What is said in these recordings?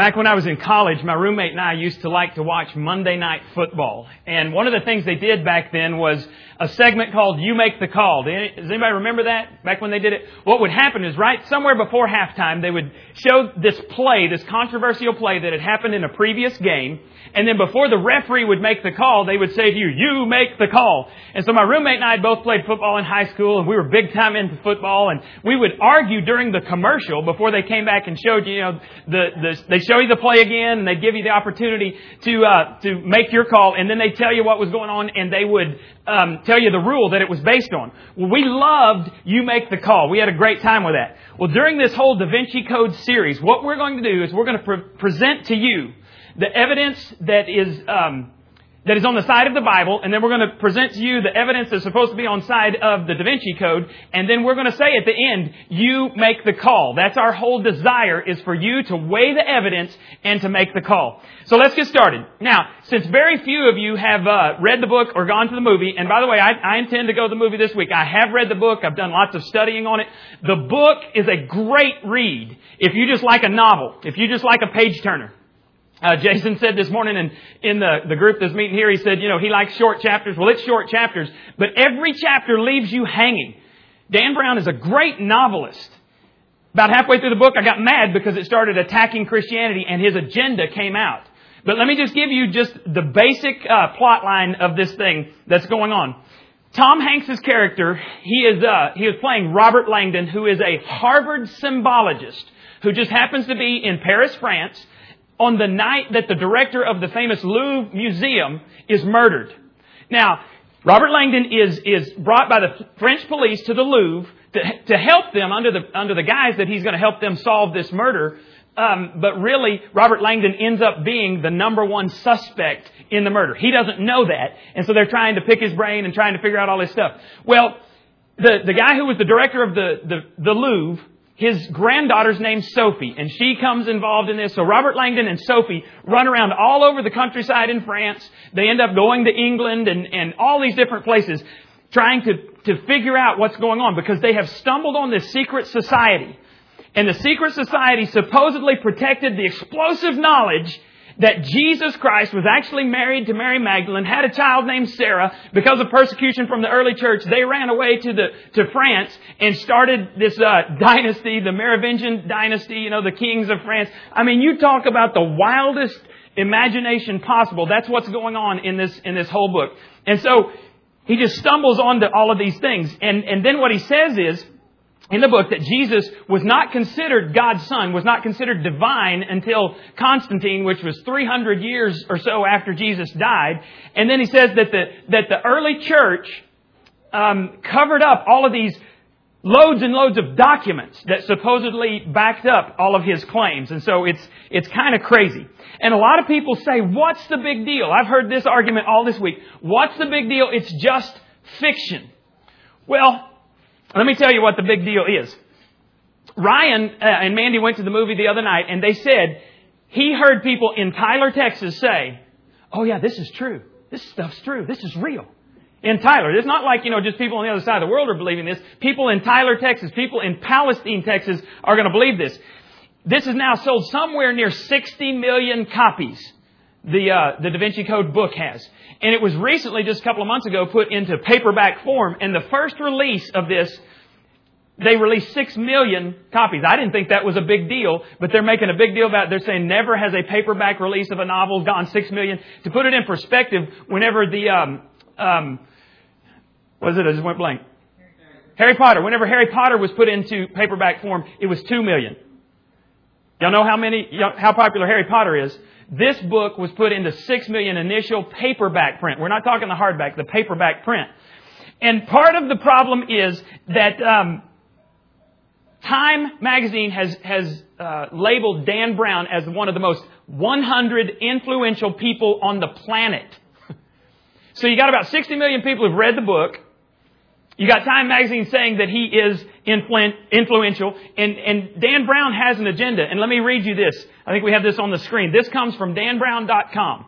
Back when I was in college, my roommate and I used to like to watch Monday Night Football. And one of the things they did back then was a segment called You Make the Call. Does anybody remember that? Back when they did it? What would happen is right somewhere before halftime, they would show this play, this controversial play that had happened in a previous game. And then before the referee would make the call, they would say to you, you make the call. And so my roommate and I had both played football in high school and we were big time into football and we would argue during the commercial before they came back and showed you, know, the, the, they show you the play again and they'd give you the opportunity to, uh, to make your call and then they'd tell you what was going on and they would, um, tell you the rule that it was based on. Well, we loved you make the call. We had a great time with that. Well, during this whole Da Vinci Code series, what we're going to do is we're going to pre- present to you the evidence that is um, that is on the side of the Bible, and then we're going to present to you the evidence that's supposed to be on side of the Da Vinci Code, and then we're going to say at the end, you make the call. That's our whole desire is for you to weigh the evidence and to make the call. So let's get started. Now, since very few of you have uh, read the book or gone to the movie, and by the way, I, I intend to go to the movie this week. I have read the book. I've done lots of studying on it. The book is a great read if you just like a novel, if you just like a page turner. Uh, Jason said this morning in, in the, the group that's meeting here, he said, you know, he likes short chapters. Well, it's short chapters, but every chapter leaves you hanging. Dan Brown is a great novelist. About halfway through the book, I got mad because it started attacking Christianity and his agenda came out. But let me just give you just the basic uh, plot line of this thing that's going on. Tom Hanks's character, he is, uh, he is playing Robert Langdon, who is a Harvard symbologist who just happens to be in Paris, France, on the night that the director of the famous Louvre Museum is murdered. Now, Robert Langdon is, is brought by the French police to the Louvre to, to help them under the, under the guise that he's going to help them solve this murder. Um, but really, Robert Langdon ends up being the number one suspect in the murder. He doesn't know that, and so they're trying to pick his brain and trying to figure out all this stuff. Well, the, the guy who was the director of the, the, the Louvre his granddaughter's name's Sophie, and she comes involved in this. So Robert Langdon and Sophie run around all over the countryside in France. They end up going to England and, and all these different places trying to, to figure out what's going on because they have stumbled on this secret society. And the secret society supposedly protected the explosive knowledge that Jesus Christ was actually married to Mary Magdalene, had a child named Sarah. Because of persecution from the early church, they ran away to the to France and started this uh, dynasty, the Merovingian dynasty. You know, the kings of France. I mean, you talk about the wildest imagination possible. That's what's going on in this in this whole book. And so he just stumbles onto all of these things, and and then what he says is in the book that Jesus was not considered God's son, was not considered divine until Constantine, which was 300 years or so after Jesus died. And then he says that the, that the early church um, covered up all of these loads and loads of documents that supposedly backed up all of his claims. And so it's, it's kind of crazy. And a lot of people say, what's the big deal? I've heard this argument all this week. What's the big deal? It's just fiction. Well, let me tell you what the big deal is. Ryan uh, and Mandy went to the movie the other night and they said he heard people in Tyler, Texas say, Oh yeah, this is true. This stuff's true. This is real. In Tyler. It's not like, you know, just people on the other side of the world are believing this. People in Tyler, Texas, people in Palestine, Texas are going to believe this. This is now sold somewhere near 60 million copies. The, uh, the Da Vinci Code book has. And it was recently, just a couple of months ago, put into paperback form. And the first release of this, they released six million copies. I didn't think that was a big deal, but they're making a big deal about it. They're saying never has a paperback release of a novel gone six million. To put it in perspective, whenever the, um, um, it? I just went blank. Harry Potter. Whenever Harry Potter was put into paperback form, it was two million. Y'all know how many, how popular Harry Potter is? This book was put into six million initial paperback print. We're not talking the hardback, the paperback print. And part of the problem is that um, Time magazine has has uh, labeled Dan Brown as one of the most 100 influential people on the planet. so you got about 60 million people who've read the book. You got Time Magazine saying that he is influential, and, and Dan Brown has an agenda. And let me read you this. I think we have this on the screen. This comes from danbrown.com.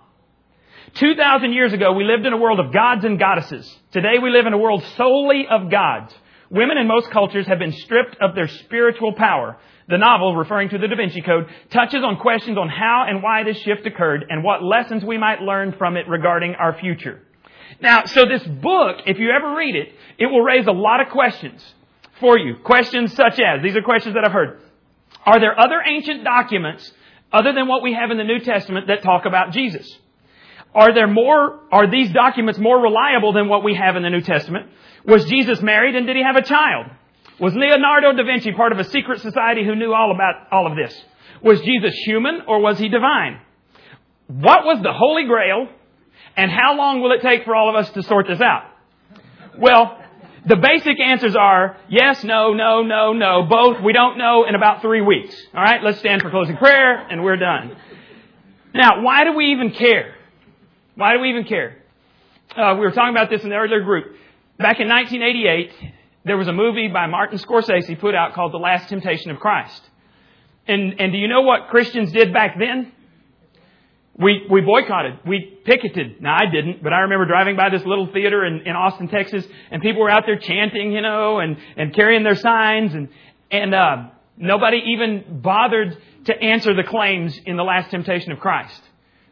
2,000 years ago, we lived in a world of gods and goddesses. Today, we live in a world solely of gods. women in most cultures have been stripped of their spiritual power. The novel, referring to the Da Vinci Code, touches on questions on how and why this shift occurred and what lessons we might learn from it regarding our future. Now, so this book, if you ever read it, it will raise a lot of questions for you. Questions such as, these are questions that I've heard. Are there other ancient documents other than what we have in the New Testament that talk about Jesus? Are there more, are these documents more reliable than what we have in the New Testament? Was Jesus married and did he have a child? Was Leonardo da Vinci part of a secret society who knew all about all of this? Was Jesus human or was he divine? What was the Holy Grail and how long will it take for all of us to sort this out? Well, the basic answers are yes, no, no, no, no, both. We don't know in about three weeks. All right, let's stand for closing prayer and we're done. Now, why do we even care? Why do we even care? Uh, we were talking about this in the earlier group. Back in 1988, there was a movie by Martin Scorsese put out called The Last Temptation of Christ. And, and do you know what Christians did back then? We, we boycotted. We picketed. Now I didn't, but I remember driving by this little theater in, in Austin, Texas, and people were out there chanting, you know, and, and carrying their signs, and, and, uh, nobody even bothered to answer the claims in the last temptation of Christ.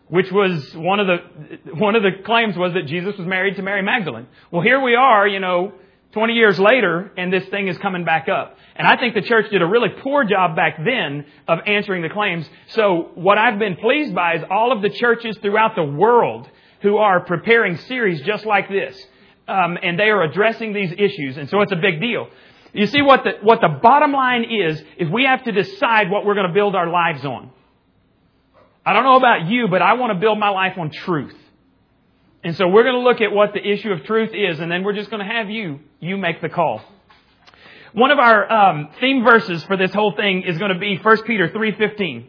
Which was one of the, one of the claims was that Jesus was married to Mary Magdalene. Well, here we are, you know, 20 years later, and this thing is coming back up. And I think the church did a really poor job back then of answering the claims. So what I've been pleased by is all of the churches throughout the world who are preparing series just like this. Um, and they are addressing these issues. And so it's a big deal. You see what the, what the bottom line is, is we have to decide what we're going to build our lives on. I don't know about you, but I want to build my life on truth. And so we're going to look at what the issue of truth is, and then we're just going to have you, you make the call. One of our um, theme verses for this whole thing is going to be 1 Peter 3.15.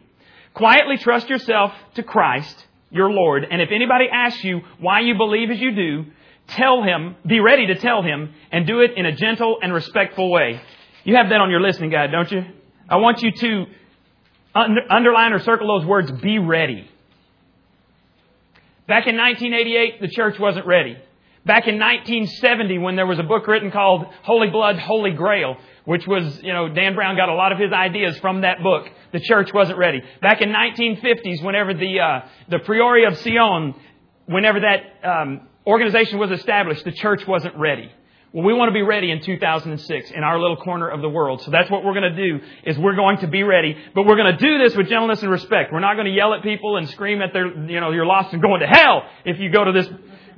Quietly trust yourself to Christ, your Lord, and if anybody asks you why you believe as you do, tell him, be ready to tell him, and do it in a gentle and respectful way. You have that on your listening guide, don't you? I want you to underline or circle those words, be ready. Back in 1988, the church wasn't ready. Back in 1970, when there was a book written called Holy Blood, Holy Grail, which was, you know, Dan Brown got a lot of his ideas from that book. The church wasn't ready. Back in 1950s, whenever the uh, the Priory of Sion, whenever that um, organization was established, the church wasn't ready. Well, we want to be ready in 2006 in our little corner of the world. So that's what we're going to do is we're going to be ready, but we're going to do this with gentleness and respect. We're not going to yell at people and scream at their, you know, you're lost and going to hell if you go to this,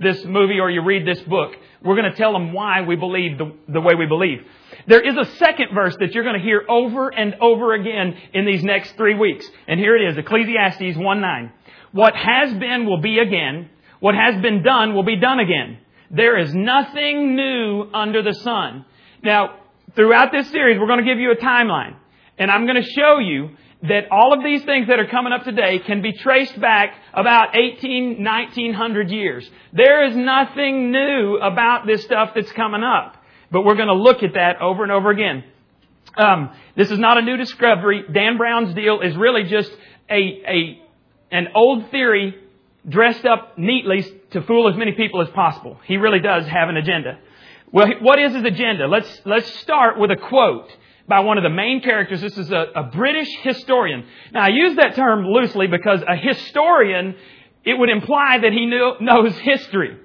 this movie or you read this book. We're going to tell them why we believe the, the way we believe. There is a second verse that you're going to hear over and over again in these next three weeks. And here it is, Ecclesiastes 1 9. What has been will be again. What has been done will be done again. There is nothing new under the sun. Now, throughout this series, we're going to give you a timeline. And I'm going to show you that all of these things that are coming up today can be traced back about 18, 1900 years. There is nothing new about this stuff that's coming up. But we're going to look at that over and over again. Um, this is not a new discovery. Dan Brown's deal is really just a, a an old theory dressed up neatly to fool as many people as possible. He really does have an agenda. Well, what is his agenda? Let's, let's start with a quote by one of the main characters. This is a, a British historian. Now, I use that term loosely because a historian, it would imply that he knew, knows history.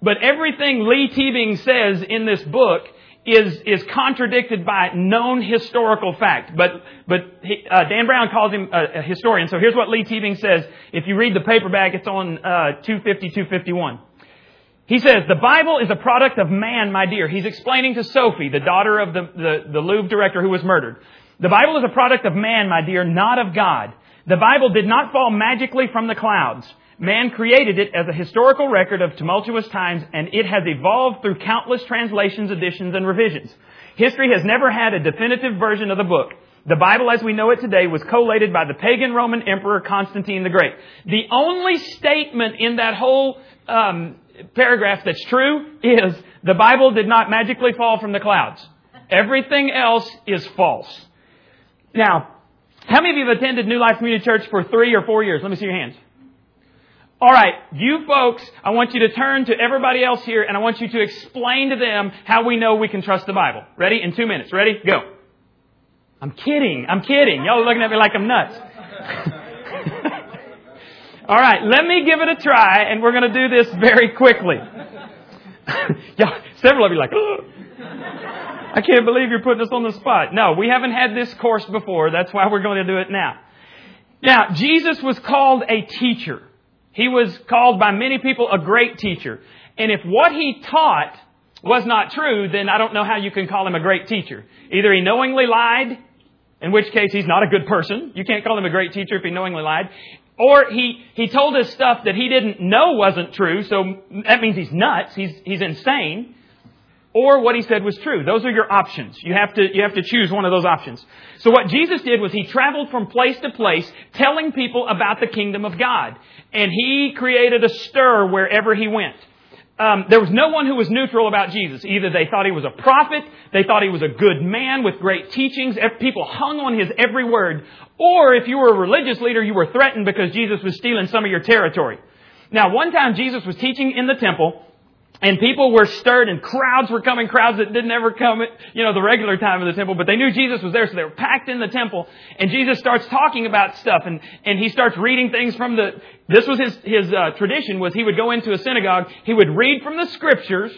But everything Leigh Teabing says in this book is, is contradicted by known historical fact. But, but he, uh, Dan Brown calls him a, a, historian. So here's what Leigh Teabing says. If you read the paperback, it's on uh, 250, 251. He says, the Bible is a product of man, my dear. He's explaining to Sophie, the daughter of the, the, the Louvre director who was murdered. The Bible is a product of man, my dear, not of God. The Bible did not fall magically from the clouds. Man created it as a historical record of tumultuous times, and it has evolved through countless translations, additions, and revisions. History has never had a definitive version of the book. The Bible as we know it today was collated by the pagan Roman Emperor Constantine the Great. The only statement in that whole um, paragraph that's true is the Bible did not magically fall from the clouds. Everything else is false. Now, how many of you have attended New Life Community Church for three or four years? Let me see your hands. All right, you folks, I want you to turn to everybody else here and I want you to explain to them how we know we can trust the Bible. Ready? In two minutes. Ready? Go. I'm kidding. I'm kidding. Y'all are looking at me like I'm nuts. All right, let me give it a try and we're going to do this very quickly. Y'all, several of you like, I can't believe you're putting us on the spot. No, we haven't had this course before. That's why we're going to do it now. Now, Jesus was called a teacher. He was called by many people a great teacher. And if what he taught was not true, then I don't know how you can call him a great teacher. Either he knowingly lied, in which case he's not a good person. You can't call him a great teacher if he knowingly lied. Or he, he told us stuff that he didn't know wasn't true, so that means he's nuts, he's, he's insane. Or what he said was true. Those are your options. You have to, you have to choose one of those options. So what Jesus did was he traveled from place to place telling people about the kingdom of God. And he created a stir wherever he went. Um, there was no one who was neutral about Jesus. Either they thought he was a prophet, they thought he was a good man with great teachings, people hung on his every word, or if you were a religious leader, you were threatened because Jesus was stealing some of your territory. Now, one time Jesus was teaching in the temple, and people were stirred and crowds were coming, crowds that didn't ever come at, you know, the regular time of the temple, but they knew Jesus was there, so they were packed in the temple. And Jesus starts talking about stuff and, and he starts reading things from the, this was his, his uh, tradition was he would go into a synagogue, he would read from the scriptures,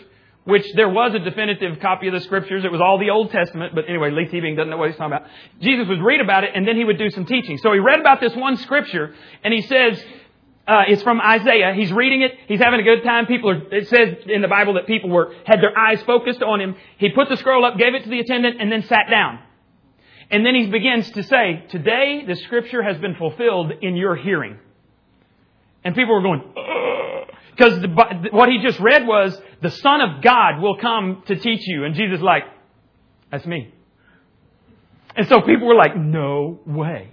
which there was a definitive copy of the scriptures. It was all the Old Testament, but anyway, Leigh Teabing doesn't know what he's talking about. Jesus would read about it and then he would do some teaching. So he read about this one scripture and he says, uh, it's from Isaiah. He's reading it. He's having a good time. People are, it says in the Bible that people were, had their eyes focused on him. He put the scroll up, gave it to the attendant, and then sat down. And then he begins to say, today the scripture has been fulfilled in your hearing. And people were going, because what he just read was, the Son of God will come to teach you. And Jesus like, that's me. And so people were like, no way.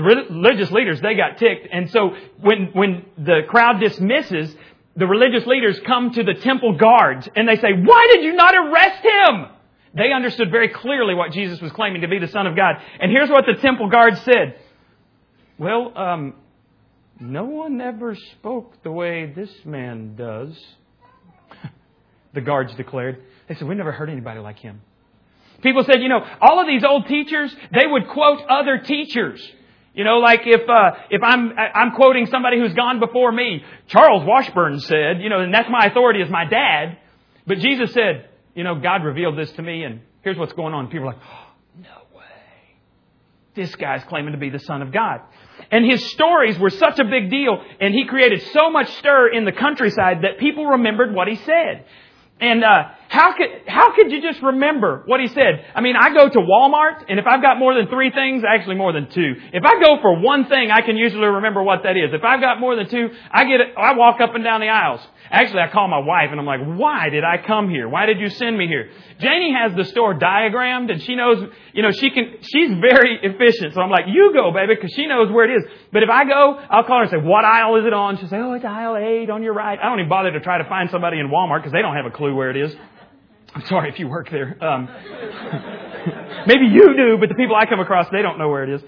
The religious leaders, they got ticked. And so when, when the crowd dismisses, the religious leaders come to the temple guards and they say, why did you not arrest him? They understood very clearly what Jesus was claiming to be the Son of God. And here's what the temple guards said. Well, um, no one ever spoke the way this man does. the guards declared. They said, we never heard anybody like him. People said, you know, all of these old teachers, they would quote other teachers. You know, like if uh, if I'm I'm quoting somebody who's gone before me, Charles Washburn said, you know, and that's my authority as my dad. But Jesus said, you know, God revealed this to me, and here's what's going on. People are like, oh, no way, this guy's claiming to be the Son of God. And his stories were such a big deal, and he created so much stir in the countryside that people remembered what he said. And uh, how could how could you just remember what he said? I mean, I go to Walmart, and if I've got more than three things, actually more than two. If I go for one thing, I can usually remember what that is. If I've got more than two, I get. I walk up and down the aisles. Actually, I call my wife and I'm like, why did I come here? Why did you send me here? Janie has the store diagrammed and she knows, you know, she can, she's very efficient. So I'm like, you go, baby, because she knows where it is. But if I go, I'll call her and say, what aisle is it on? She'll say, oh, it's aisle eight on your right. I don't even bother to try to find somebody in Walmart because they don't have a clue where it is. I'm sorry if you work there. Um, maybe you do, but the people I come across, they don't know where it is.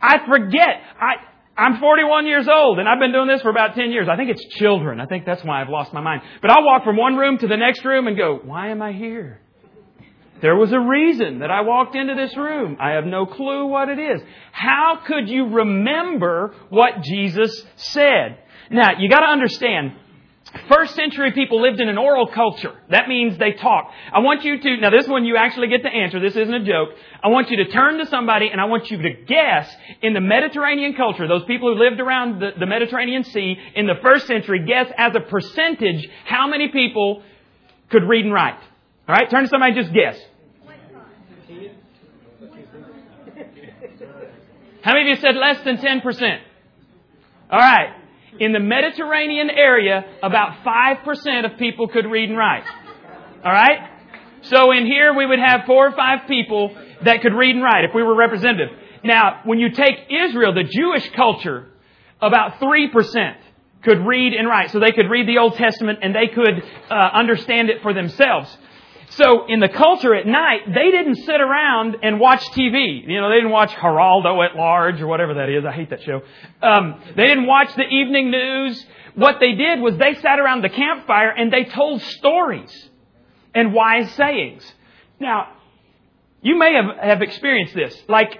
I forget. I, I'm 41 years old and I've been doing this for about 10 years. I think it's children. I think that's why I've lost my mind. But I'll walk from one room to the next room and go, why am I here? There was a reason that I walked into this room. I have no clue what it is. How could you remember what Jesus said? Now, you gotta understand, First century people lived in an oral culture. That means they talk. I want you to, now this one you actually get to answer. This isn't a joke. I want you to turn to somebody and I want you to guess in the Mediterranean culture, those people who lived around the, the Mediterranean Sea in the first century, guess as a percentage how many people could read and write. Alright? Turn to somebody and just guess. How many of you said less than 10%? Alright in the Mediterranean area, about 5% of people could read and write. Alright? So in here we would have four or five people that could read and write if we were representative. Now, when you take Israel, the Jewish culture, about 3% could read and write. So they could read the Old Testament and they could uh, understand it for themselves. So in the culture at night, they didn't sit around and watch TV. You know, they didn't watch Geraldo at Large or whatever that is. I hate that show. Um, they didn't watch the evening news. What they did was they sat around the campfire and they told stories and wise sayings. Now, you may have, have experienced this. Like,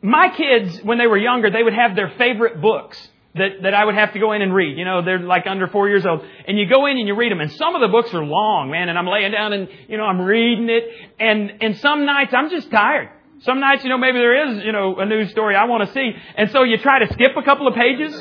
my kids, when they were younger, they would have their favorite books that, that I would have to go in and read. You know, they're like under four years old. And you go in and you read them. And some of the books are long, man. And I'm laying down and, you know, I'm reading it. And, and some nights I'm just tired. Some nights, you know, maybe there is, you know, a news story I want to see. And so you try to skip a couple of pages.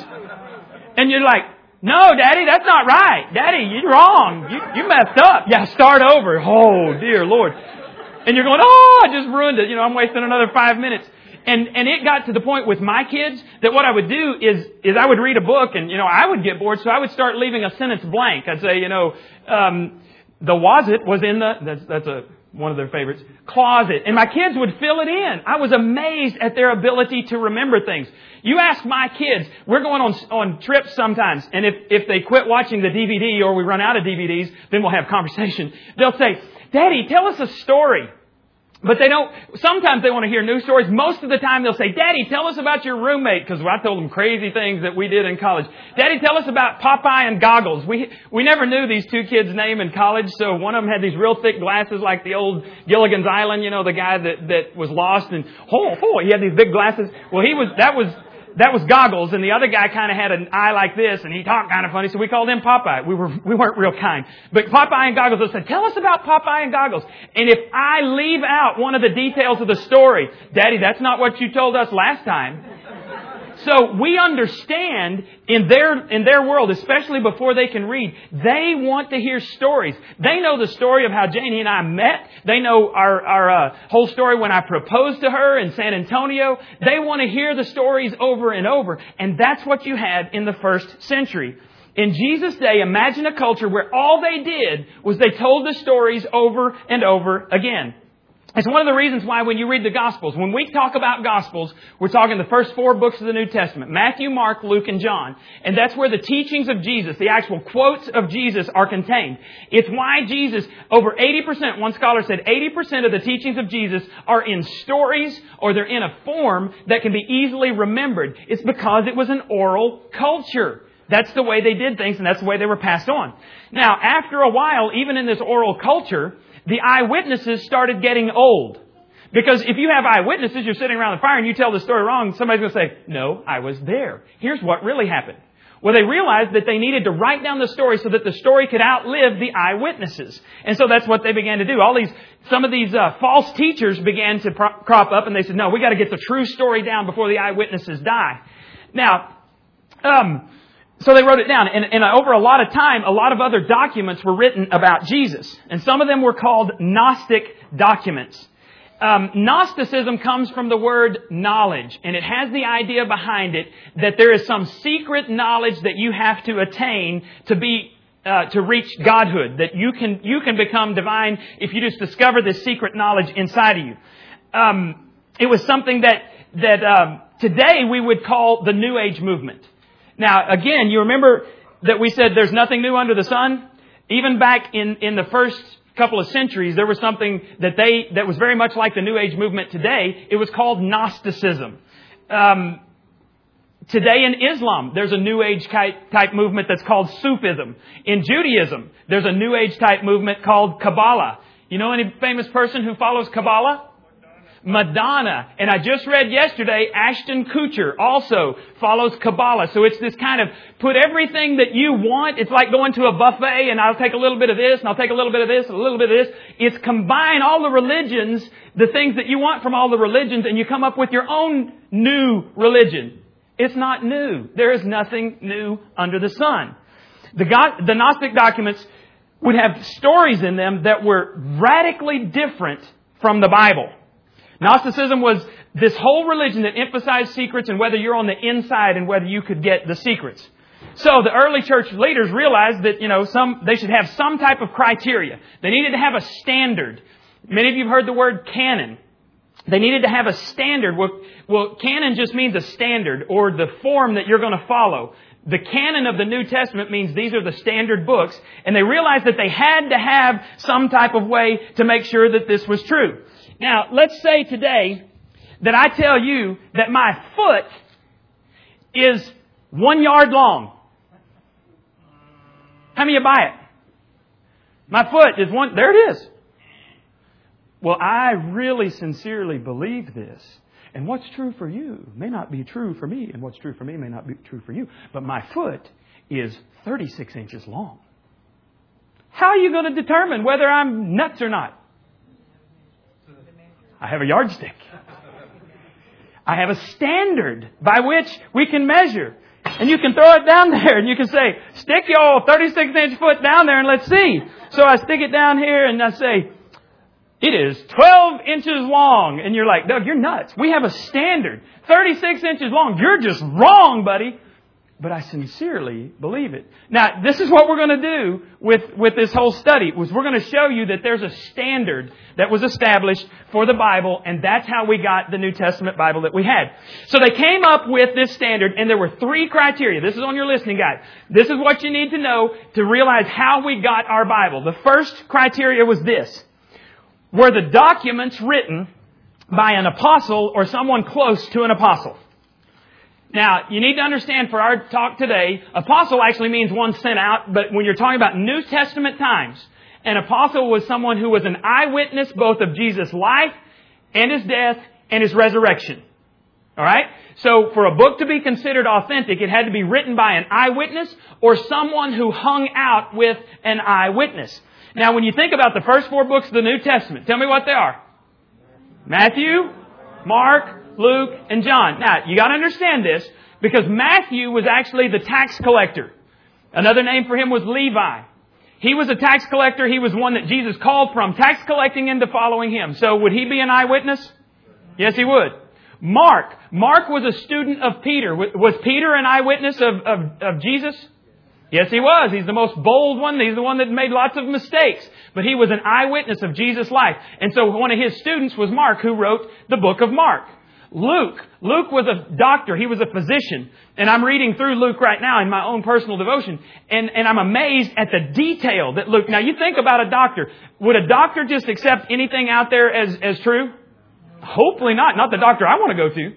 And you're like, no, Daddy, that's not right. Daddy, you're wrong. You, you messed up. Yeah, start over. Oh, dear Lord. And you're going, oh, I just ruined it. You know, I'm wasting another five minutes. And, and it got to the point with my kids that what I would do is, is I would read a book and, you know, I would get bored, so I would start leaving a sentence blank. I'd say, you know, um, the was it was in the, that's, that's a, one of their favorites, closet. And my kids would fill it in. I was amazed at their ability to remember things. You ask my kids, we're going on, on trips sometimes, and if, if they quit watching the DVD or we run out of DVDs, then we'll have conversation. They'll say, Daddy, tell us a story. But they don't, sometimes they want to hear news stories. Most of the time they'll say, Daddy, tell us about your roommate, because I told them crazy things that we did in college. Daddy, tell us about Popeye and goggles. We, we never knew these two kids' name in college, so one of them had these real thick glasses like the old Gilligan's Island, you know, the guy that, that was lost and, oh, oh, he had these big glasses. Well, he was, that was, that was Goggles, and the other guy kind of had an eye like this, and he talked kind of funny, so we called him Popeye. We were we weren't real kind, but Popeye and Goggles. I said, "Tell us about Popeye and Goggles." And if I leave out one of the details of the story, Daddy, that's not what you told us last time. So we understand in their, in their world, especially before they can read, they want to hear stories. They know the story of how Janie and I met. They know our, our uh, whole story when I proposed to her in San Antonio. They want to hear the stories over and over. And that's what you had in the first century. In Jesus' day, imagine a culture where all they did was they told the stories over and over again. It's one of the reasons why when you read the Gospels, when we talk about Gospels, we're talking the first four books of the New Testament. Matthew, Mark, Luke, and John. And that's where the teachings of Jesus, the actual quotes of Jesus are contained. It's why Jesus, over 80%, one scholar said 80% of the teachings of Jesus are in stories or they're in a form that can be easily remembered. It's because it was an oral culture. That's the way they did things and that's the way they were passed on. Now, after a while, even in this oral culture, the eyewitnesses started getting old. Because if you have eyewitnesses, you're sitting around the fire and you tell the story wrong, somebody's going to say, no, I was there. Here's what really happened. Well, they realized that they needed to write down the story so that the story could outlive the eyewitnesses. And so that's what they began to do. All these, some of these uh, false teachers began to pro- crop up and they said, no, we got to get the true story down before the eyewitnesses die. Now, um, so they wrote it down. And, and, over a lot of time, a lot of other documents were written about Jesus. And some of them were called Gnostic documents. Um, Gnosticism comes from the word knowledge, and it has the idea behind it that there is some secret knowledge that you have to attain to be uh, to reach godhood. That you can you can become divine if you just discover this secret knowledge inside of you. Um, it was something that that um, today we would call the New Age movement. Now, again, you remember that we said there's nothing new under the sun? Even back in, in the first couple of centuries, there was something that they, that was very much like the New Age movement today. It was called Gnosticism. Um, Today in Islam, there's a New Age type movement that's called Sufism. In Judaism, there's a New Age type movement called Kabbalah. You know any famous person who follows Kabbalah? Madonna. And I just read yesterday, Ashton Kutcher also follows Kabbalah. So it's this kind of put everything that you want. It's like going to a buffet and I'll take a little bit of this and I'll take a little bit of this and a little bit of this. It's combine all the religions, the things that you want from all the religions and you come up with your own new religion. It's not new. There is nothing new under the sun. The, God, the Gnostic documents would have stories in them that were radically different from the Bible. Gnosticism was this whole religion that emphasized secrets and whether you're on the inside and whether you could get the secrets. So the early church leaders realized that, you know, some, they should have some type of criteria. They needed to have a standard. Many of you have heard the word canon. They needed to have a standard. Well, well, canon just means a standard or the form that you're going to follow. The canon of the New Testament means these are the standard books, and they realized that they had to have some type of way to make sure that this was true. Now, let's say today that I tell you that my foot is one yard long. How many of you buy it? My foot is one, there it is. Well, I really sincerely believe this. And what's true for you may not be true for me, and what's true for me may not be true for you. But my foot is 36 inches long. How are you going to determine whether I'm nuts or not? I have a yardstick. I have a standard by which we can measure. And you can throw it down there and you can say, stick your 36 inch foot down there and let's see. So I stick it down here and I say, it is 12 inches long. And you're like, Doug, you're nuts. We have a standard. 36 inches long. You're just wrong, buddy. But I sincerely believe it. Now, this is what we're going to do with, with this whole study, was we're going to show you that there's a standard that was established for the Bible, and that's how we got the New Testament Bible that we had. So they came up with this standard, and there were three criteria. This is on your listening guide. This is what you need to know to realize how we got our Bible. The first criteria was this were the documents written by an apostle or someone close to an apostle. Now, you need to understand for our talk today, apostle actually means one sent out, but when you're talking about New Testament times, an apostle was someone who was an eyewitness both of Jesus' life and his death and his resurrection. Alright? So for a book to be considered authentic, it had to be written by an eyewitness or someone who hung out with an eyewitness. Now, when you think about the first four books of the New Testament, tell me what they are. Matthew, Mark, Luke, and John. Now, you gotta understand this, because Matthew was actually the tax collector. Another name for him was Levi. He was a tax collector. He was one that Jesus called from tax collecting into following him. So would he be an eyewitness? Yes, he would. Mark. Mark was a student of Peter. Was Peter an eyewitness of, of, of Jesus? Yes, he was. He's the most bold one. He's the one that made lots of mistakes. But he was an eyewitness of Jesus' life. And so one of his students was Mark, who wrote the book of Mark. Luke. Luke was a doctor. He was a physician. And I'm reading through Luke right now in my own personal devotion. And, and I'm amazed at the detail that Luke, now you think about a doctor. Would a doctor just accept anything out there as, as true? Hopefully not. Not the doctor I want to go to.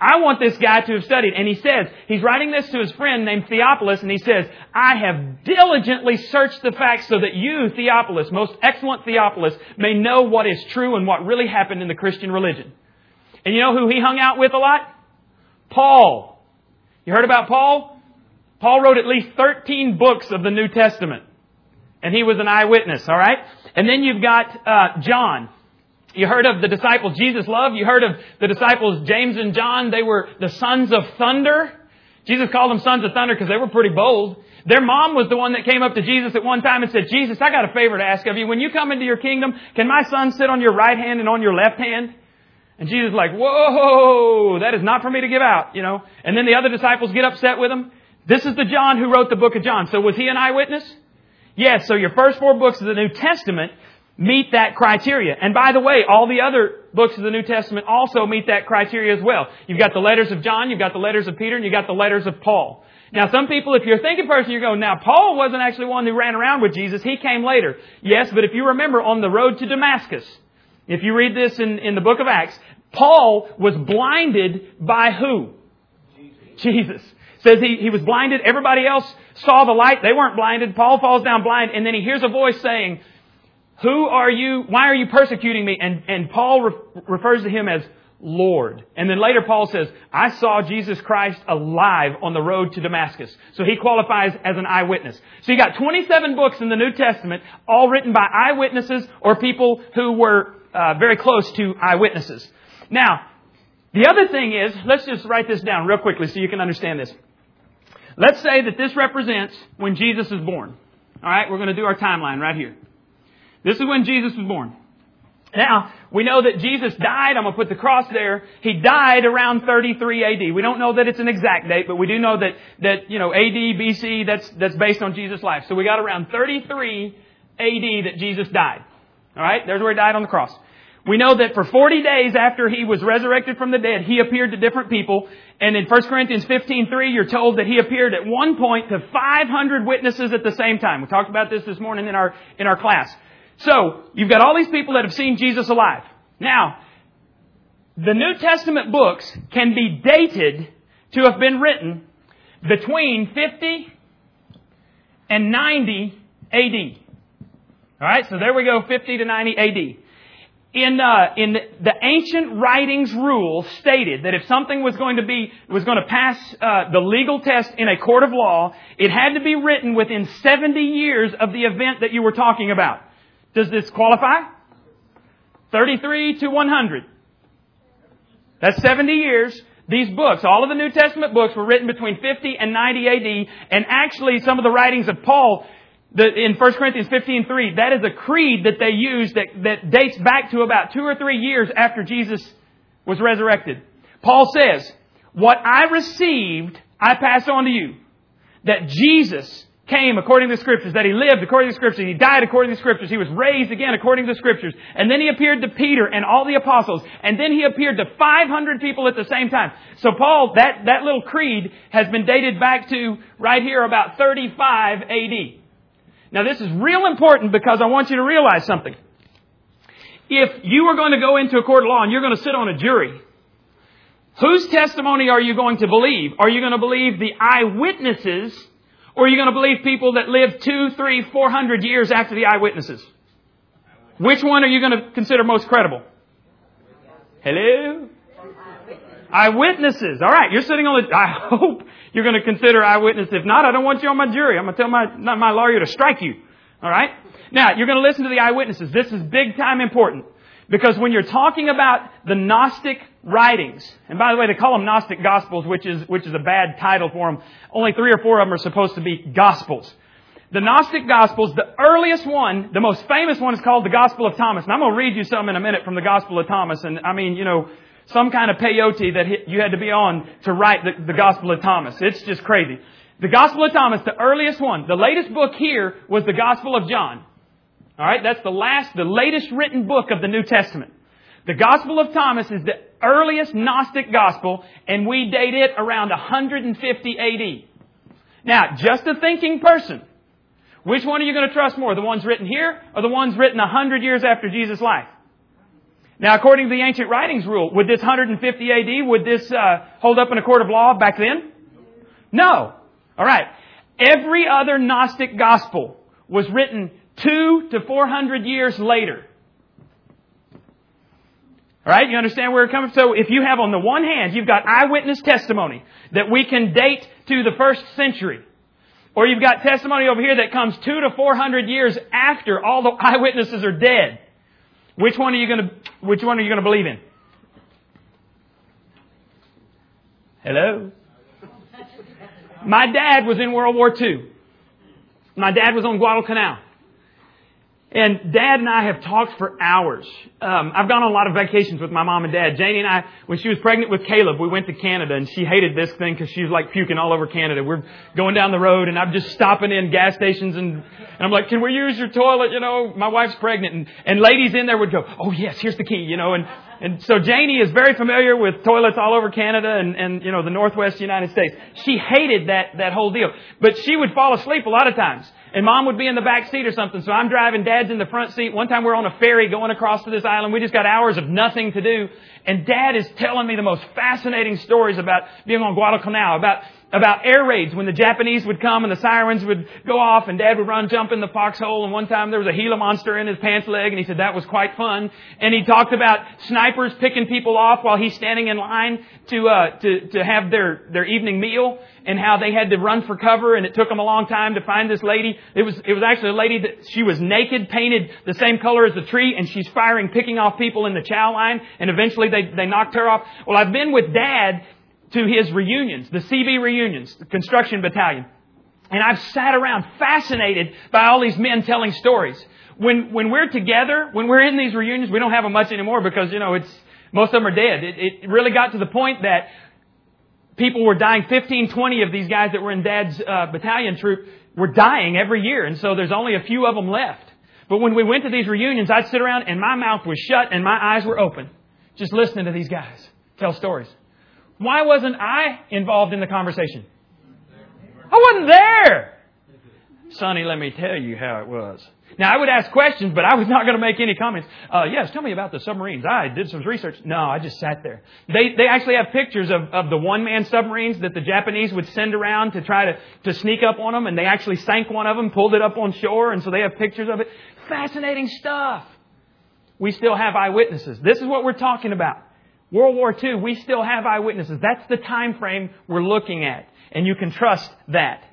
I want this guy to have studied. And he says, he's writing this to his friend named Theophilus, and he says, I have diligently searched the facts so that you, Theophilus, most excellent Theophilus, may know what is true and what really happened in the Christian religion. And you know who he hung out with a lot? Paul. You heard about Paul? Paul wrote at least 13 books of the New Testament. And he was an eyewitness, alright? And then you've got uh, John. You heard of the disciples Jesus loved. You heard of the disciples James and John. They were the sons of thunder. Jesus called them sons of thunder because they were pretty bold. Their mom was the one that came up to Jesus at one time and said, Jesus, I got a favor to ask of you. When you come into your kingdom, can my son sit on your right hand and on your left hand? And Jesus is like, whoa, that is not for me to give out, you know. And then the other disciples get upset with him. This is the John who wrote the book of John. So was he an eyewitness? Yes, so your first four books of the New Testament meet that criteria. And by the way, all the other books of the New Testament also meet that criteria as well. You've got the letters of John, you've got the letters of Peter, and you've got the letters of Paul. Now, some people, if you're a thinking person, you're going, now, Paul wasn't actually one who ran around with Jesus. He came later. Yes, but if you remember on the road to Damascus, if you read this in, in the book of Acts, Paul was blinded by who? Jesus. Jesus. Says he, he was blinded. Everybody else saw the light. They weren't blinded. Paul falls down blind, and then he hears a voice saying, who are you? Why are you persecuting me? And, and Paul re- refers to him as Lord. And then later Paul says, I saw Jesus Christ alive on the road to Damascus. So he qualifies as an eyewitness. So you got 27 books in the New Testament, all written by eyewitnesses or people who were uh, very close to eyewitnesses. Now, the other thing is, let's just write this down real quickly so you can understand this. Let's say that this represents when Jesus is born. Alright, we're going to do our timeline right here. This is when Jesus was born. Now, we know that Jesus died. I'm going to put the cross there. He died around 33 AD. We don't know that it's an exact date, but we do know that, that, you know, AD, BC, that's, that's based on Jesus' life. So we got around 33 AD that Jesus died. Alright? There's where he died on the cross. We know that for 40 days after he was resurrected from the dead, he appeared to different people. And in 1 Corinthians 15:3, you're told that he appeared at one point to 500 witnesses at the same time. We talked about this this morning in our in our class. So, you've got all these people that have seen Jesus alive. Now, the New Testament books can be dated to have been written between 50 and 90 AD. Alright, so there we go, 50 to 90 AD. In, uh, in the, the, ancient writings rule stated that if something was going to be, was going to pass uh, the legal test in a court of law, it had to be written within 70 years of the event that you were talking about. Does this qualify? 33 to 100. That's 70 years. These books, all of the New Testament books were written between 50 and 90 AD, and actually some of the writings of Paul the, in 1 Corinthians 15.3, that is a creed that they use that, that dates back to about two or three years after Jesus was resurrected. Paul says, what I received, I pass on to you. That Jesus came according to the scriptures, that he lived according to the scriptures, he died according to the scriptures, he was raised again according to the scriptures, and then he appeared to Peter and all the apostles, and then he appeared to 500 people at the same time. So Paul, that, that little creed has been dated back to right here about 35 AD. Now this is real important because I want you to realize something. If you are going to go into a court of law and you're going to sit on a jury, whose testimony are you going to believe? Are you going to believe the eyewitnesses or are you going to believe people that lived two, three, four hundred years after the eyewitnesses? Which one are you going to consider most credible? Hello? Eyewitnesses. All right, you're sitting on the. I hope you're going to consider eyewitness. If not, I don't want you on my jury. I'm going to tell my, not my lawyer to strike you. All right? Now, you're going to listen to the eyewitnesses. This is big time important. Because when you're talking about the Gnostic writings, and by the way, they call them Gnostic Gospels, which is, which is a bad title for them. Only three or four of them are supposed to be Gospels. The Gnostic Gospels, the earliest one, the most famous one is called the Gospel of Thomas. And I'm going to read you some in a minute from the Gospel of Thomas. And I mean, you know, some kind of peyote that you had to be on to write the, the Gospel of Thomas. It's just crazy. The Gospel of Thomas, the earliest one, the latest book here was the Gospel of John. Alright, that's the last, the latest written book of the New Testament. The Gospel of Thomas is the earliest Gnostic Gospel, and we date it around 150 AD. Now, just a thinking person, which one are you going to trust more? The ones written here, or the ones written 100 years after Jesus' life? Now, according to the ancient writings rule, would this 150 AD, would this uh, hold up in a court of law back then? No. All right. Every other Gnostic gospel was written two to 400 years later. All right, you understand where we're coming from? So if you have on the one hand, you've got eyewitness testimony that we can date to the first century. Or you've got testimony over here that comes two to four hundred years after all the eyewitnesses are dead. Which one are you going to, which one are you going to believe in? Hello? My dad was in World War II. My dad was on Guadalcanal. And Dad and I have talked for hours. Um, I've gone on a lot of vacations with my mom and Dad. Janie and I, when she was pregnant with Caleb, we went to Canada, and she hated this thing because she's like puking all over Canada. We're going down the road, and I'm just stopping in gas stations, and, and I'm like, "Can we use your toilet?" You know, my wife's pregnant, and and ladies in there would go, "Oh yes, here's the key," you know, and and so Janie is very familiar with toilets all over Canada and, and you know the Northwest United States. She hated that that whole deal, but she would fall asleep a lot of times. And mom would be in the back seat or something. So I'm driving, dad's in the front seat. One time we're on a ferry going across to this island. We just got hours of nothing to do. And dad is telling me the most fascinating stories about being on Guadalcanal, about about air raids when the Japanese would come and the sirens would go off and dad would run jump in the foxhole and one time there was a Gila monster in his pants leg and he said that was quite fun. And he talked about snipers picking people off while he's standing in line to, uh, to, to have their, their evening meal and how they had to run for cover and it took them a long time to find this lady. It was, it was actually a lady that she was naked, painted the same color as the tree and she's firing, picking off people in the chow line and eventually they, they knocked her off. Well, I've been with dad to his reunions, the CB reunions, the construction battalion. And I've sat around fascinated by all these men telling stories. When, when we're together, when we're in these reunions, we don't have them much anymore because, you know, it's, most of them are dead. It, it really got to the point that people were dying, 15, 20 of these guys that were in Dad's uh, battalion troop were dying every year. And so there's only a few of them left. But when we went to these reunions, I'd sit around and my mouth was shut and my eyes were open, just listening to these guys tell stories. Why wasn't I involved in the conversation? I wasn't there. Sonny, let me tell you how it was. Now, I would ask questions, but I was not going to make any comments. Uh, yes, tell me about the submarines. I did some research. No, I just sat there. They, they actually have pictures of, of the one-man submarines that the Japanese would send around to try to, to sneak up on them, and they actually sank one of them, pulled it up on shore, and so they have pictures of it. Fascinating stuff. We still have eyewitnesses. This is what we're talking about. World War II, we still have eyewitnesses. That's the time frame we're looking at. And you can trust that.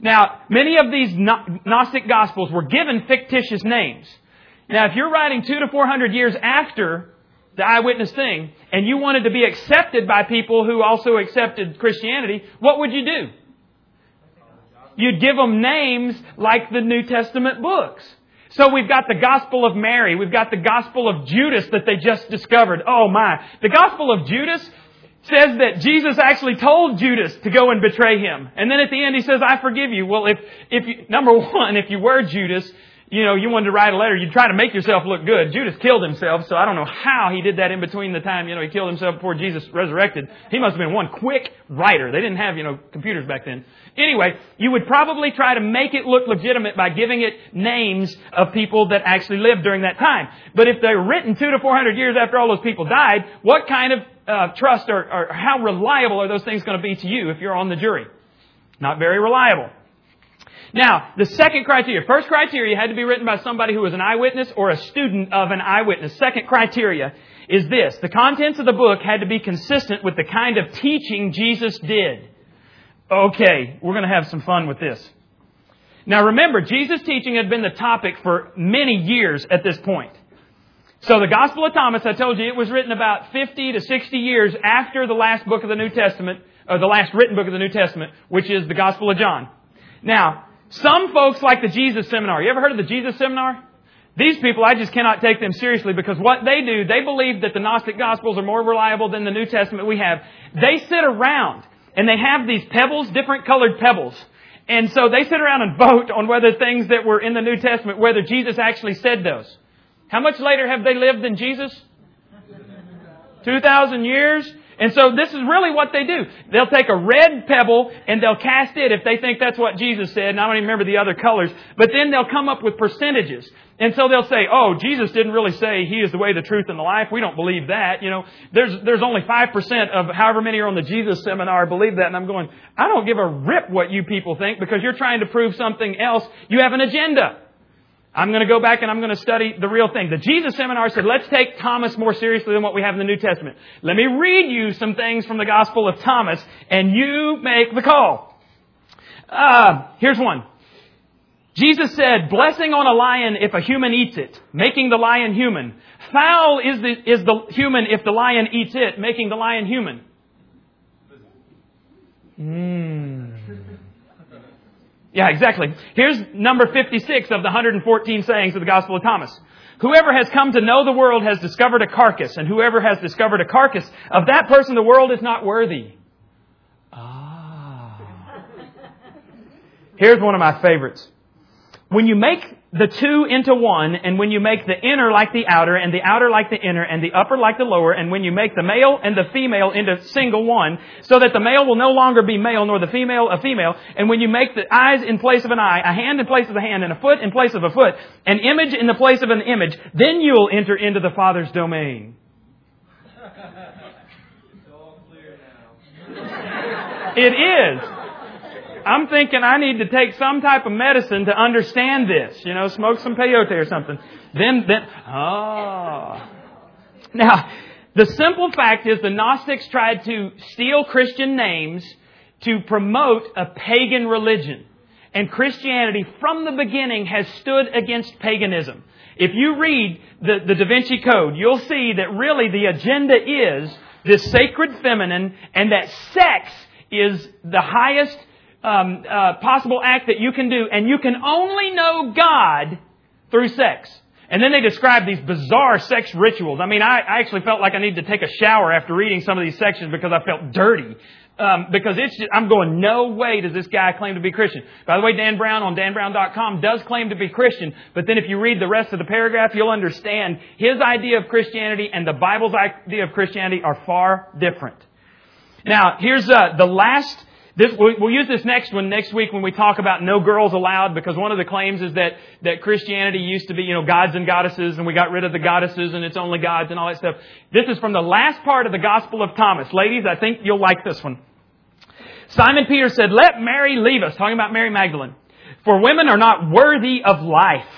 Now, many of these Gnostic Gospels were given fictitious names. Now, if you're writing two to four hundred years after the eyewitness thing, and you wanted to be accepted by people who also accepted Christianity, what would you do? You'd give them names like the New Testament books. So we've got the Gospel of Mary. We've got the Gospel of Judas that they just discovered. Oh my. The Gospel of Judas says that Jesus actually told Judas to go and betray him. And then at the end he says, I forgive you. Well, if, if you, number one, if you were Judas, you know, you wanted to write a letter, you'd try to make yourself look good. Judas killed himself, so I don't know how he did that in between the time, you know, he killed himself before Jesus resurrected. He must have been one quick writer. They didn't have, you know, computers back then. Anyway, you would probably try to make it look legitimate by giving it names of people that actually lived during that time. But if they're written two to four hundred years after all those people died, what kind of uh, trust or, or how reliable are those things going to be to you if you're on the jury? Not very reliable. Now, the second criteria, first criteria had to be written by somebody who was an eyewitness or a student of an eyewitness. Second criteria is this. The contents of the book had to be consistent with the kind of teaching Jesus did. Okay, we're going to have some fun with this. Now remember, Jesus' teaching had been the topic for many years at this point. So the Gospel of Thomas, I told you, it was written about 50 to 60 years after the last book of the New Testament, or the last written book of the New Testament, which is the Gospel of John. Now, some folks like the Jesus Seminar. You ever heard of the Jesus Seminar? These people, I just cannot take them seriously because what they do, they believe that the Gnostic Gospels are more reliable than the New Testament we have. They sit around and they have these pebbles, different colored pebbles. And so they sit around and vote on whether things that were in the New Testament, whether Jesus actually said those. How much later have they lived than Jesus? 2,000 years? And so this is really what they do. They'll take a red pebble and they'll cast it if they think that's what Jesus said, and I don't even remember the other colors, but then they'll come up with percentages. And so they'll say, oh, Jesus didn't really say He is the way, the truth, and the life. We don't believe that. You know, there's, there's only 5% of however many are on the Jesus seminar believe that. And I'm going, I don't give a rip what you people think because you're trying to prove something else. You have an agenda. I'm going to go back and I'm going to study the real thing. The Jesus seminar said, let's take Thomas more seriously than what we have in the New Testament. Let me read you some things from the Gospel of Thomas and you make the call. Uh, here's one. Jesus said, blessing on a lion if a human eats it, making the lion human. Foul is the, is the human if the lion eats it, making the lion human. Mm. Yeah, exactly. Here's number 56 of the 114 sayings of the Gospel of Thomas. Whoever has come to know the world has discovered a carcass, and whoever has discovered a carcass, of that person the world is not worthy. Ah. Here's one of my favorites. When you make the two into one, and when you make the inner like the outer, and the outer like the inner, and the upper like the lower, and when you make the male and the female into single one, so that the male will no longer be male, nor the female a female, and when you make the eyes in place of an eye, a hand in place of a hand, and a foot in place of a foot, an image in the place of an image, then you'll enter into the Father's domain. It is. I'm thinking I need to take some type of medicine to understand this. You know, smoke some peyote or something. Then, then, oh. Now, the simple fact is the Gnostics tried to steal Christian names to promote a pagan religion. And Christianity from the beginning has stood against paganism. If you read the, the Da Vinci Code, you'll see that really the agenda is this sacred feminine and that sex is the highest um, uh, possible act that you can do, and you can only know God through sex. And then they describe these bizarre sex rituals. I mean, I, I actually felt like I needed to take a shower after reading some of these sections because I felt dirty. Um, because it's just, I'm going, no way does this guy claim to be Christian. By the way, Dan Brown on danbrown.com does claim to be Christian, but then if you read the rest of the paragraph, you'll understand his idea of Christianity and the Bible's idea of Christianity are far different. Now, here's uh, the last this, we'll use this next one next week when we talk about no girls allowed because one of the claims is that, that Christianity used to be, you know, gods and goddesses and we got rid of the goddesses and it's only gods and all that stuff. This is from the last part of the Gospel of Thomas. Ladies, I think you'll like this one. Simon Peter said, let Mary leave us, talking about Mary Magdalene, for women are not worthy of life.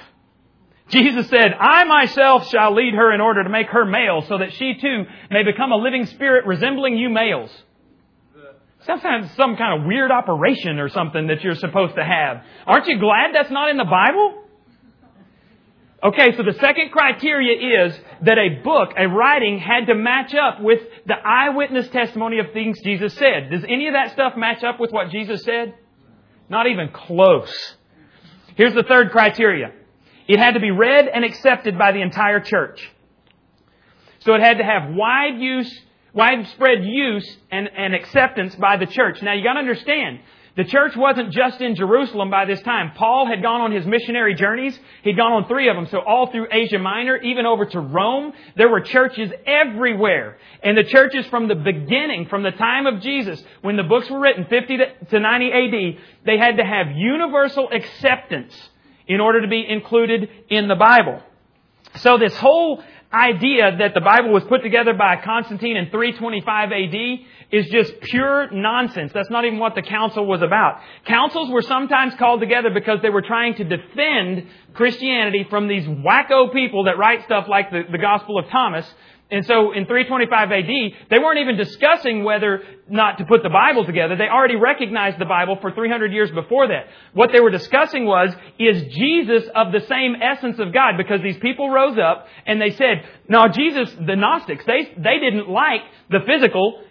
Jesus said, I myself shall lead her in order to make her male so that she too may become a living spirit resembling you males. Sometimes some kind of weird operation or something that you're supposed to have. Aren't you glad that's not in the Bible? Okay, so the second criteria is that a book, a writing, had to match up with the eyewitness testimony of things Jesus said. Does any of that stuff match up with what Jesus said? Not even close. Here's the third criteria. It had to be read and accepted by the entire church. So it had to have wide use widespread use and, and acceptance by the church. Now you gotta understand, the church wasn't just in Jerusalem by this time. Paul had gone on his missionary journeys. He'd gone on three of them. So all through Asia Minor, even over to Rome, there were churches everywhere. And the churches from the beginning, from the time of Jesus, when the books were written, 50 to 90 AD, they had to have universal acceptance in order to be included in the Bible. So this whole idea that the Bible was put together by Constantine in 325 AD is just pure nonsense. That's not even what the council was about. Councils were sometimes called together because they were trying to defend Christianity from these wacko people that write stuff like the, the Gospel of Thomas and so in 325 AD, they weren't even discussing whether not to put the Bible together. They already recognized the Bible for 300 years before that. What they were discussing was, is Jesus of the same essence of God? Because these people rose up and they said, no, Jesus, the Gnostics, they, they didn't like the physical.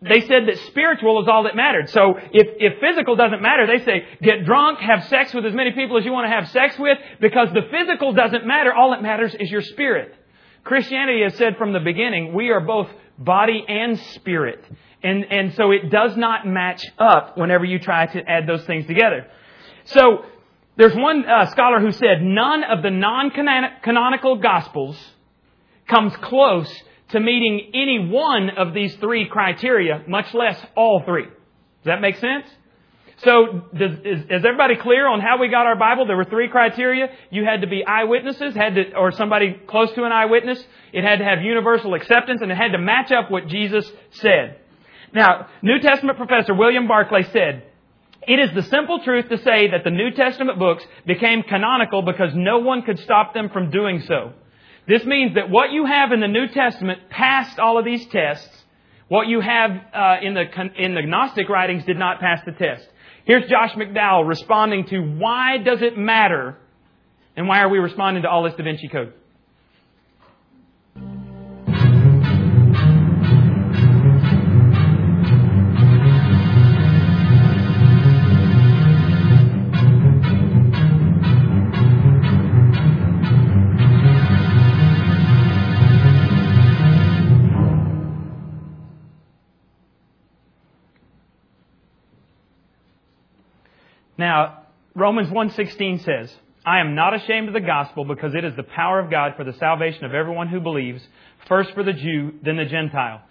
They said that spiritual is all that mattered. So if, if physical doesn't matter, they say, get drunk, have sex with as many people as you want to have sex with, because the physical doesn't matter. All that matters is your spirit. Christianity has said from the beginning, we are both body and spirit. And, and so it does not match up whenever you try to add those things together. So, there's one uh, scholar who said none of the non-canonical gospels comes close to meeting any one of these three criteria, much less all three. Does that make sense? So, does, is, is, everybody clear on how we got our Bible? There were three criteria. You had to be eyewitnesses, had to, or somebody close to an eyewitness. It had to have universal acceptance, and it had to match up what Jesus said. Now, New Testament professor William Barclay said, it is the simple truth to say that the New Testament books became canonical because no one could stop them from doing so. This means that what you have in the New Testament passed all of these tests. What you have uh, in the in the Gnostic writings did not pass the test. Here's Josh McDowell responding to why does it matter and why are we responding to all this Da Vinci Code? Now, Romans 1:16 says, "I am not ashamed of the gospel because it is the power of God for the salvation of everyone who believes, first for the Jew, then the Gentile."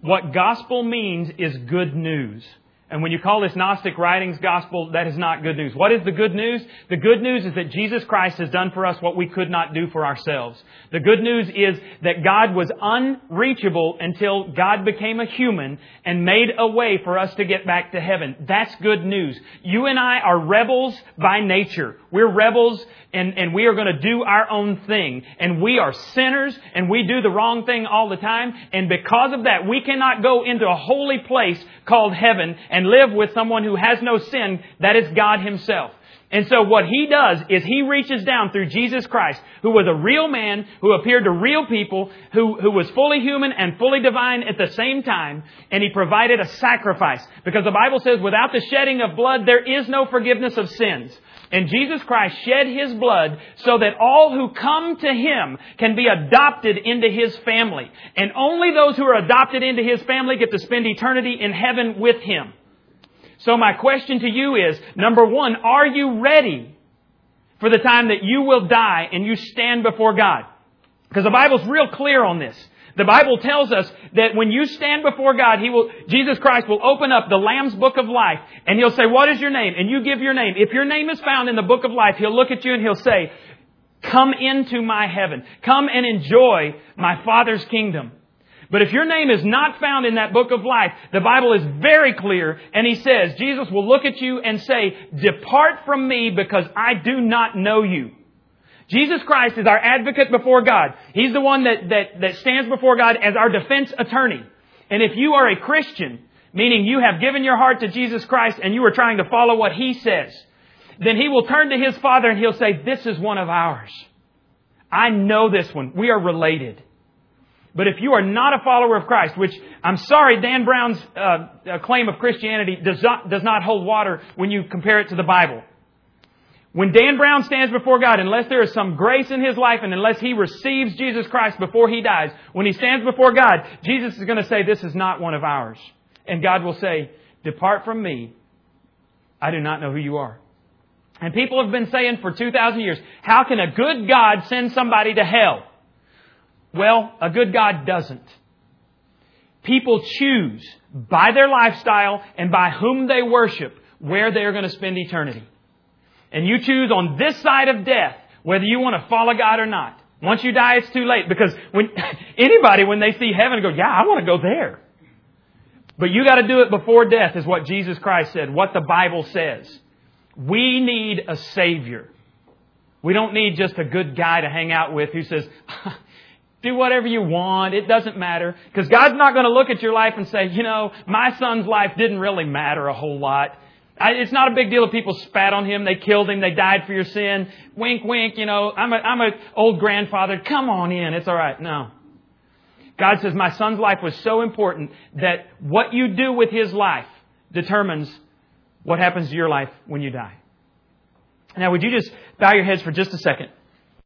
What gospel means is good news. And when you call this Gnostic writings gospel, that is not good news. What is the good news? The good news is that Jesus Christ has done for us what we could not do for ourselves. The good news is that God was unreachable until God became a human and made a way for us to get back to heaven. That's good news. You and I are rebels by nature. We're rebels and, and we are going to do our own thing. And we are sinners and we do the wrong thing all the time. And because of that, we cannot go into a holy place called heaven and live with someone who has no sin. That is God Himself. And so what he does is he reaches down through Jesus Christ, who was a real man, who appeared to real people, who, who was fully human and fully divine at the same time, and he provided a sacrifice. Because the Bible says without the shedding of blood, there is no forgiveness of sins. And Jesus Christ shed His blood so that all who come to Him can be adopted into His family. And only those who are adopted into His family get to spend eternity in heaven with Him. So my question to you is, number one, are you ready for the time that you will die and you stand before God? Because the Bible's real clear on this. The Bible tells us that when you stand before God, He will, Jesus Christ will open up the Lamb's book of life and He'll say, what is your name? And you give your name. If your name is found in the book of life, He'll look at you and He'll say, come into my heaven. Come and enjoy my Father's kingdom. But if your name is not found in that book of life, the Bible is very clear and he says, Jesus will look at you and say, depart from me because I do not know you. Jesus Christ is our advocate before God. He's the one that, that, that stands before God as our defense attorney. And if you are a Christian, meaning you have given your heart to Jesus Christ and you are trying to follow what He says, then He will turn to His Father and He'll say, this is one of ours. I know this one. We are related. But if you are not a follower of Christ, which I'm sorry, Dan Brown's uh, uh, claim of Christianity does not, does not hold water when you compare it to the Bible. When Dan Brown stands before God, unless there is some grace in his life and unless he receives Jesus Christ before he dies, when he stands before God, Jesus is going to say, this is not one of ours. And God will say, depart from me. I do not know who you are. And people have been saying for 2,000 years, how can a good God send somebody to hell? Well, a good God doesn't. People choose by their lifestyle and by whom they worship where they are going to spend eternity. And you choose on this side of death whether you want to follow God or not. Once you die, it's too late because when anybody, when they see heaven, go, yeah, I want to go there. But you got to do it before death, is what Jesus Christ said, what the Bible says. We need a Savior. We don't need just a good guy to hang out with who says, do whatever you want. It doesn't matter. Because God's not going to look at your life and say, you know, my son's life didn't really matter a whole lot. I, it's not a big deal if people spat on him, they killed him, they died for your sin. Wink, wink, you know, I'm a, I'm an old grandfather. Come on in. It's all right. No. God says, my son's life was so important that what you do with his life determines what happens to your life when you die. Now, would you just bow your heads for just a second?